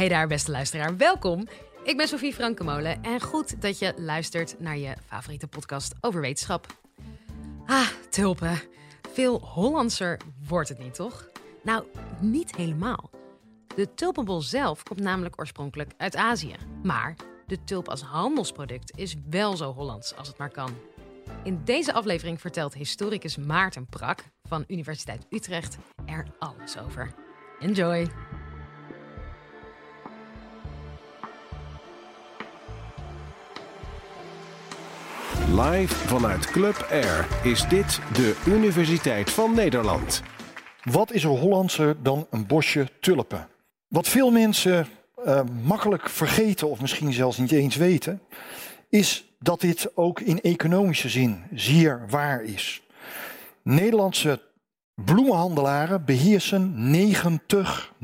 Hey daar, beste luisteraar. Welkom. Ik ben Sofie Frankemolen en goed dat je luistert naar je favoriete podcast over wetenschap. Ah, tulpen. Veel Hollandser wordt het niet, toch? Nou, niet helemaal. De tulpenbol zelf komt namelijk oorspronkelijk uit Azië. Maar de tulp als handelsproduct is wel zo Hollands als het maar kan. In deze aflevering vertelt historicus Maarten Prak van Universiteit Utrecht er alles over. Enjoy! Live vanuit Club Air is dit de Universiteit van Nederland. Wat is er Hollandser dan een bosje tulpen? Wat veel mensen uh, makkelijk vergeten of misschien zelfs niet eens weten, is dat dit ook in economische zin zeer waar is. Nederlandse bloemenhandelaren beheersen 90, 90%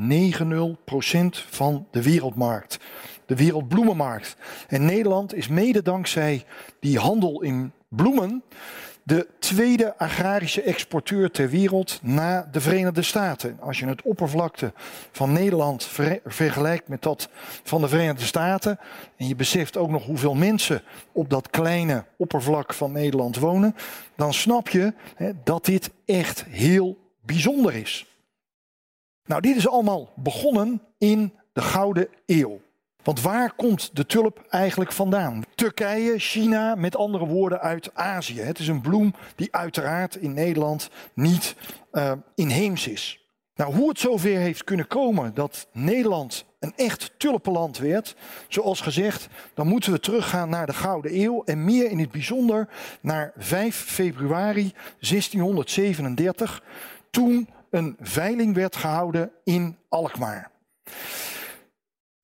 van de wereldmarkt de wereldbloemenmarkt. En Nederland is mede dankzij die handel in bloemen de tweede agrarische exporteur ter wereld na de Verenigde Staten. Als je het oppervlakte van Nederland vergelijkt met dat van de Verenigde Staten. en je beseft ook nog hoeveel mensen op dat kleine oppervlak van Nederland wonen. dan snap je hè, dat dit echt heel bijzonder is. Nou, dit is allemaal begonnen in de Gouden Eeuw. Want waar komt de tulp eigenlijk vandaan? Turkije, China, met andere woorden uit Azië. Het is een bloem die uiteraard in Nederland niet uh, inheems is. Nou, hoe het zover heeft kunnen komen dat Nederland een echt tulpenland werd, zoals gezegd, dan moeten we teruggaan naar de Gouden Eeuw en meer in het bijzonder naar 5 februari 1637, toen een veiling werd gehouden in Alkmaar.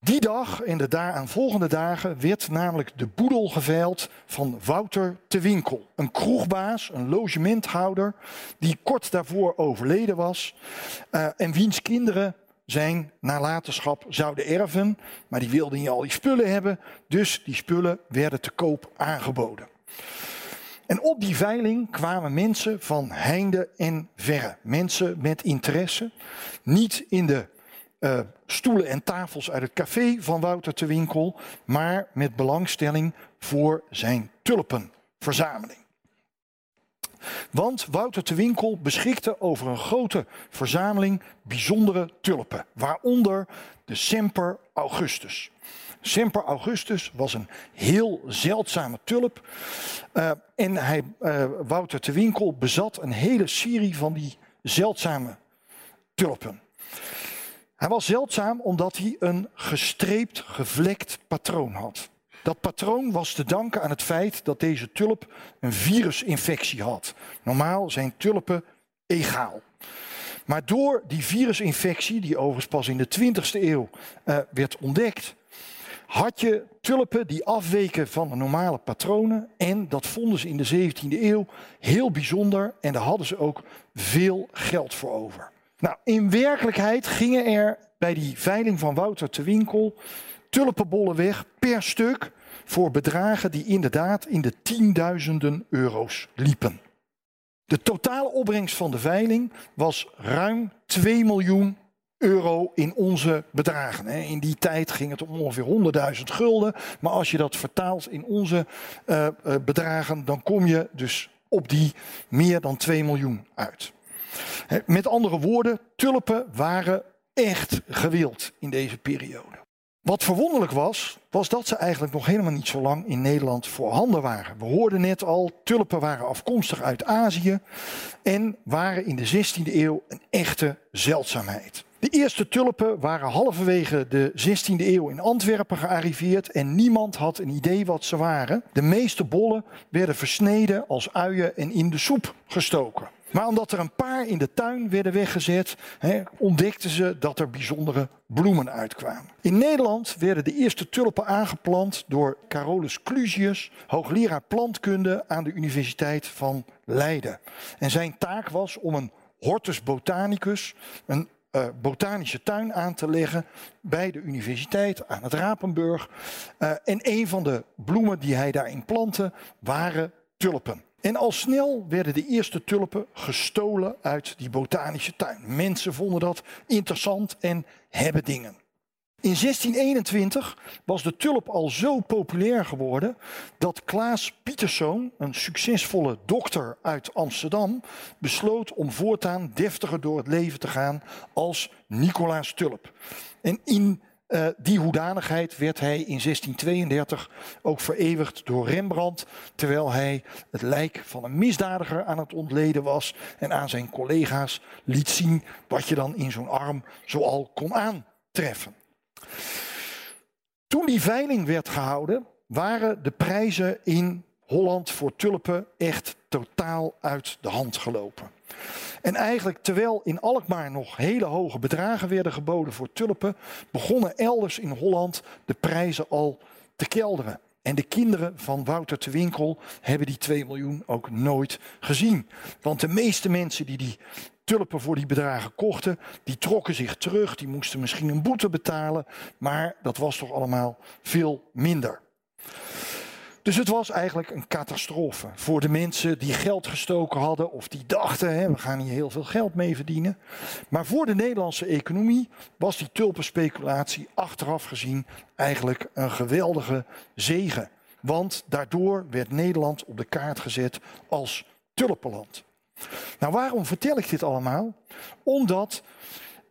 Die dag en de daaraan volgende dagen werd namelijk de boedel geveild van Wouter te Winkel. Een kroegbaas, een logementhouder, die kort daarvoor overleden was. Uh, en wiens kinderen zijn nalatenschap zouden erven. Maar die wilden niet al die spullen hebben, dus die spullen werden te koop aangeboden. En op die veiling kwamen mensen van heinde en verre. Mensen met interesse. Niet in de uh, stoelen en tafels uit het café van Wouter te Winkel, maar met belangstelling voor zijn tulpenverzameling. Want Wouter te Winkel beschikte over een grote verzameling bijzondere tulpen, waaronder de Semper Augustus. Semper Augustus was een heel zeldzame tulp. Uh, en hij, uh, Wouter te Winkel bezat een hele serie van die zeldzame tulpen. Hij was zeldzaam omdat hij een gestreept, gevlekt patroon had. Dat patroon was te danken aan het feit dat deze tulp een virusinfectie had. Normaal zijn tulpen egaal. Maar door die virusinfectie, die overigens pas in de 20e eeuw uh, werd ontdekt, had je tulpen die afweken van de normale patronen. En dat vonden ze in de 17e eeuw heel bijzonder en daar hadden ze ook veel geld voor over. Nou, in werkelijkheid gingen er bij die veiling van Wouter te Winkel tulpenbollen weg per stuk voor bedragen die inderdaad in de tienduizenden euro's liepen. De totale opbrengst van de veiling was ruim 2 miljoen euro in onze bedragen. In die tijd ging het om ongeveer 100.000 gulden. Maar als je dat vertaalt in onze uh, bedragen, dan kom je dus op die meer dan 2 miljoen uit. Met andere woorden, tulpen waren echt gewild in deze periode. Wat verwonderlijk was, was dat ze eigenlijk nog helemaal niet zo lang in Nederland voorhanden waren. We hoorden net al, tulpen waren afkomstig uit Azië en waren in de 16e eeuw een echte zeldzaamheid. De eerste tulpen waren halverwege de 16e eeuw in Antwerpen gearriveerd en niemand had een idee wat ze waren. De meeste bollen werden versneden als uien en in de soep gestoken. Maar omdat er een paar in de tuin werden weggezet, hè, ontdekten ze dat er bijzondere bloemen uitkwamen. In Nederland werden de eerste tulpen aangeplant door Carolus Clusius, hoogleraar plantkunde aan de Universiteit van Leiden. En zijn taak was om een hortus botanicus, een uh, botanische tuin aan te leggen bij de universiteit aan het Rapenburg. Uh, en een van de bloemen die hij daarin plantte waren tulpen. En al snel werden de eerste tulpen gestolen uit die botanische tuin. Mensen vonden dat interessant en hebben dingen. In 1621 was de tulp al zo populair geworden dat Klaas Pieterszoon, een succesvolle dokter uit Amsterdam, besloot om voortaan deftiger door het leven te gaan als Nicolaas Tulp. En in uh, die hoedanigheid werd hij in 1632 ook vereeuwigd door Rembrandt, terwijl hij het lijk van een misdadiger aan het ontleden was en aan zijn collega's liet zien wat je dan in zo'n arm zoal kon aantreffen. Toen die veiling werd gehouden, waren de prijzen in Holland voor tulpen echt totaal uit de hand gelopen. En eigenlijk terwijl in Alkmaar nog hele hoge bedragen werden geboden voor tulpen, begonnen elders in Holland de prijzen al te kelderen. En de kinderen van Wouter te Winkel hebben die 2 miljoen ook nooit gezien. Want de meeste mensen die die tulpen voor die bedragen kochten, die trokken zich terug, die moesten misschien een boete betalen, maar dat was toch allemaal veel minder. Dus het was eigenlijk een catastrofe voor de mensen die geld gestoken hadden of die dachten, hè, we gaan hier heel veel geld mee verdienen. Maar voor de Nederlandse economie was die tulpenspeculatie achteraf gezien eigenlijk een geweldige zegen. Want daardoor werd Nederland op de kaart gezet als tulpenland. Nou, waarom vertel ik dit allemaal? Omdat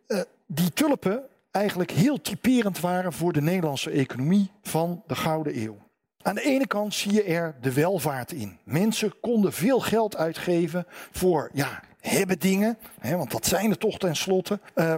uh, die tulpen eigenlijk heel typerend waren voor de Nederlandse economie van de Gouden Eeuw. Aan de ene kant zie je er de welvaart in. Mensen konden veel geld uitgeven voor ja, hebben dingen, hè, want dat zijn er toch tenslotte, uh,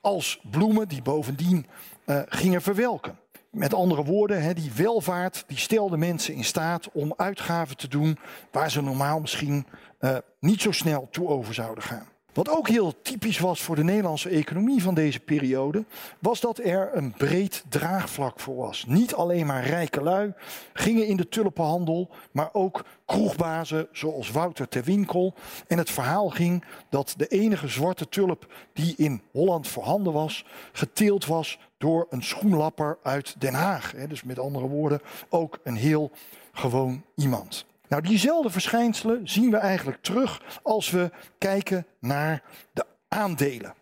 als bloemen die bovendien uh, gingen verwelken. Met andere woorden, hè, die welvaart die stelde mensen in staat om uitgaven te doen waar ze normaal misschien uh, niet zo snel toe over zouden gaan. Wat ook heel typisch was voor de Nederlandse economie van deze periode, was dat er een breed draagvlak voor was. Niet alleen maar rijke lui gingen in de tulpenhandel, maar ook kroegbazen zoals Wouter ter Winkel. En het verhaal ging dat de enige zwarte tulp die in Holland voorhanden was, geteeld was door een schoenlapper uit Den Haag. Dus met andere woorden, ook een heel gewoon iemand. Nou, diezelfde verschijnselen zien we eigenlijk terug als we kijken naar de aandelen.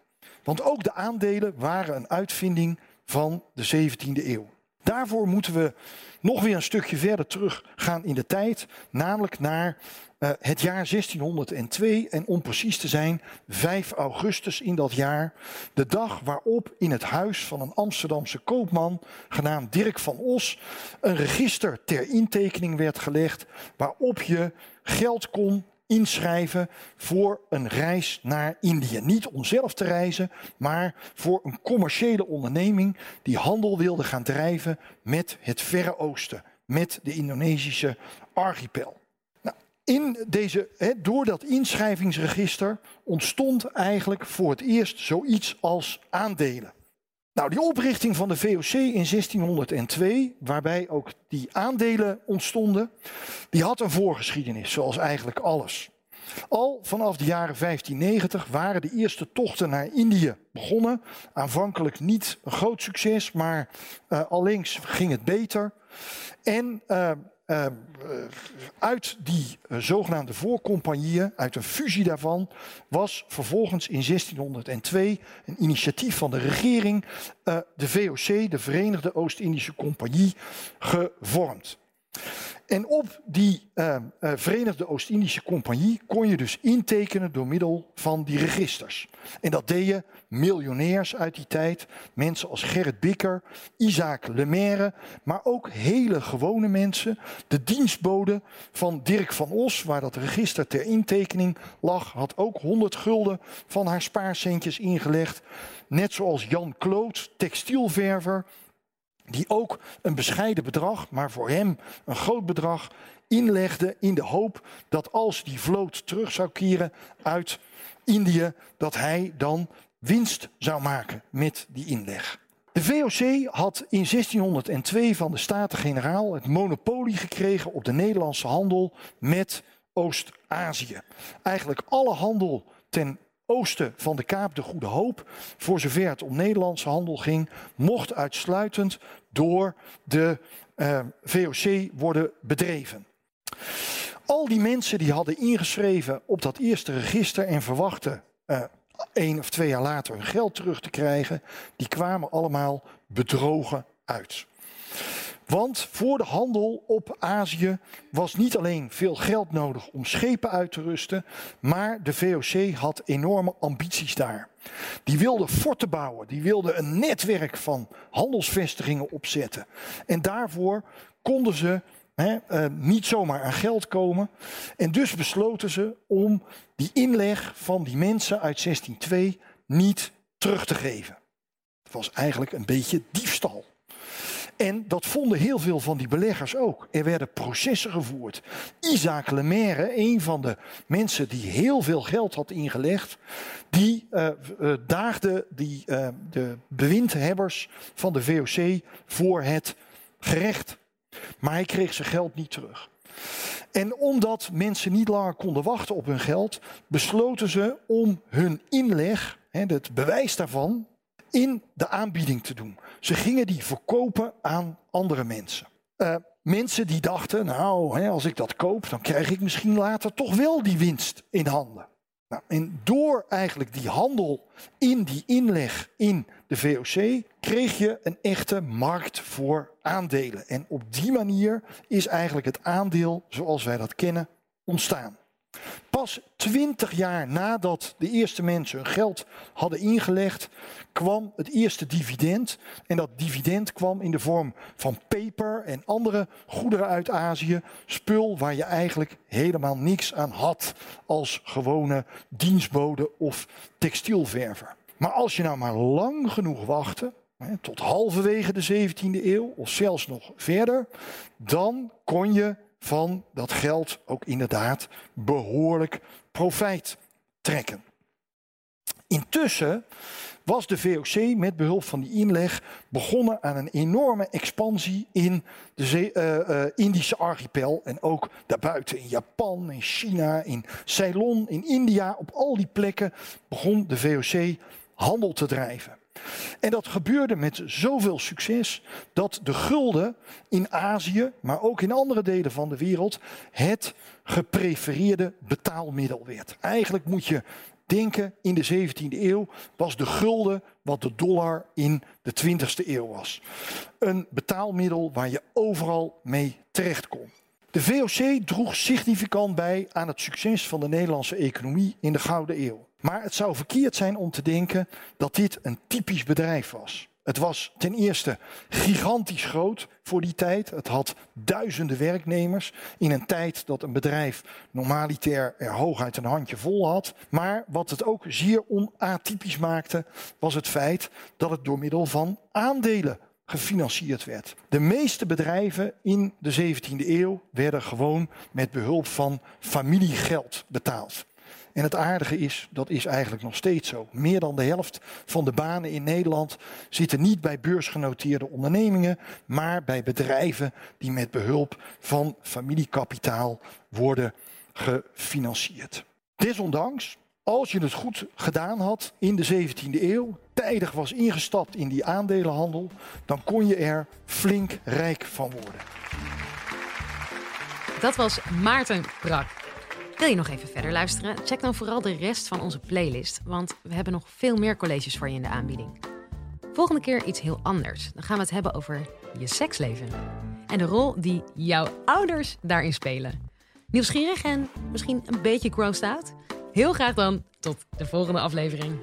Want ook de aandelen waren een uitvinding van de 17e eeuw. Daarvoor moeten we nog weer een stukje verder terug gaan in de tijd, namelijk naar uh, het jaar 1602 en om precies te zijn 5 augustus in dat jaar, de dag waarop in het huis van een Amsterdamse koopman genaamd Dirk van Os een register ter intekening werd gelegd waarop je geld kon inschrijven voor een reis naar Indië. Niet om zelf te reizen, maar voor een commerciële onderneming die handel wilde gaan drijven met het Verre Oosten, met de Indonesische archipel. Nou, in deze, door dat inschrijvingsregister ontstond eigenlijk voor het eerst zoiets als aandelen. Nou, die oprichting van de VOC in 1602, waarbij ook die aandelen ontstonden, die had een voorgeschiedenis, zoals eigenlijk alles. Al vanaf de jaren 1590 waren de eerste tochten naar Indië begonnen. Aanvankelijk niet een groot succes, maar uh, allengs ging het beter. En uh, uh, uit die uh, zogenaamde voorcompagnieën, uit een fusie daarvan, was vervolgens in 1602 een initiatief van de regering uh, de VOC, de Verenigde Oost-Indische Compagnie, gevormd. En op die uh, uh, Verenigde Oost-Indische Compagnie kon je dus intekenen door middel van die registers. En dat deden miljonairs uit die tijd, mensen als Gerrit Bikker, Isaac Lemaire, maar ook hele gewone mensen. De dienstbode van Dirk van Os, waar dat register ter intekening lag, had ook 100 gulden van haar spaarcentjes ingelegd. Net zoals Jan Kloot, textielverver, die ook een bescheiden bedrag, maar voor hem een groot bedrag, inlegde in de hoop dat als die vloot terug zou keren uit Indië, dat hij dan winst zou maken met die inleg. De VOC had in 1602 van de Staten-Generaal het monopolie gekregen op de Nederlandse handel met Oost-Azië. Eigenlijk alle handel ten oosten van de Kaap de Goede Hoop, voor zover het om Nederlandse handel ging, mocht uitsluitend door de eh, VOC worden bedreven. Al die mensen die hadden ingeschreven op dat eerste register en verwachten uh, één of twee jaar later hun geld terug te krijgen, die kwamen allemaal bedrogen uit. Want voor de handel op Azië was niet alleen veel geld nodig om schepen uit te rusten, maar de VOC had enorme ambities daar. Die wilde forten bouwen, die wilde een netwerk van handelsvestigingen opzetten. En daarvoor konden ze uh, niet zomaar aan geld komen. En dus besloten ze om die inleg van die mensen uit 1602 niet terug te geven. Het was eigenlijk een beetje diefstal. En dat vonden heel veel van die beleggers ook. Er werden processen gevoerd. Isaac Lemaire, een van de mensen die heel veel geld had ingelegd, die uh, uh, daagde die, uh, de bewindhebbers van de VOC voor het gerecht. Maar hij kreeg zijn geld niet terug. En omdat mensen niet langer konden wachten op hun geld, besloten ze om hun inleg, het bewijs daarvan, in de aanbieding te doen. Ze gingen die verkopen aan andere mensen. Uh, mensen die dachten, nou, hè, als ik dat koop, dan krijg ik misschien later toch wel die winst in handen. Nou, en door eigenlijk die handel in die inleg in de VOC kreeg je een echte markt voor aandelen. En op die manier is eigenlijk het aandeel zoals wij dat kennen ontstaan. Pas twintig jaar nadat de eerste mensen hun geld hadden ingelegd, kwam het eerste dividend. En dat dividend kwam in de vorm van peper en andere goederen uit Azië. Spul waar je eigenlijk helemaal niks aan had als gewone dienstbode of textielverver. Maar als je nou maar lang genoeg wachtte, tot halverwege de 17e eeuw of zelfs nog verder, dan kon je van dat geld ook inderdaad behoorlijk profijt trekken. Intussen was de VOC met behulp van die inleg begonnen aan een enorme expansie in de uh, uh, Indische archipel en ook daarbuiten in Japan, in China, in Ceylon, in India. Op al die plekken begon de VOC handel te drijven. En dat gebeurde met zoveel succes dat de gulden in Azië, maar ook in andere delen van de wereld, het geprefereerde betaalmiddel werd. Eigenlijk moet je denken, in de 17e eeuw was de gulden wat de dollar in de 20e eeuw was. Een betaalmiddel waar je overal mee terecht kon. De VOC droeg significant bij aan het succes van de Nederlandse economie in de Gouden Eeuw. Maar het zou verkeerd zijn om te denken dat dit een typisch bedrijf was. Het was ten eerste gigantisch groot voor die tijd. Het had duizenden werknemers in een tijd dat een bedrijf normaliter er hooguit een handje vol had. Maar wat het ook zeer onatypisch maakte, was het feit dat het door middel van aandelen gefinancierd werd. De meeste bedrijven in de 17e eeuw werden gewoon met behulp van familiegeld betaald. En het aardige is, dat is eigenlijk nog steeds zo. Meer dan de helft van de banen in Nederland zitten niet bij beursgenoteerde ondernemingen, maar bij bedrijven die met behulp van familiekapitaal worden gefinancierd. Desondanks, als je het goed gedaan had in de 17e eeuw, tijdig was ingestapt in die aandelenhandel, dan kon je er flink rijk van worden. Dat was Maarten Brak. Wil je nog even verder luisteren? Check dan vooral de rest van onze playlist, want we hebben nog veel meer colleges voor je in de aanbieding. Volgende keer iets heel anders. Dan gaan we het hebben over je seksleven en de rol die jouw ouders daarin spelen. Nieuwsgierig en misschien een beetje grossed? Heel graag dan tot de volgende aflevering.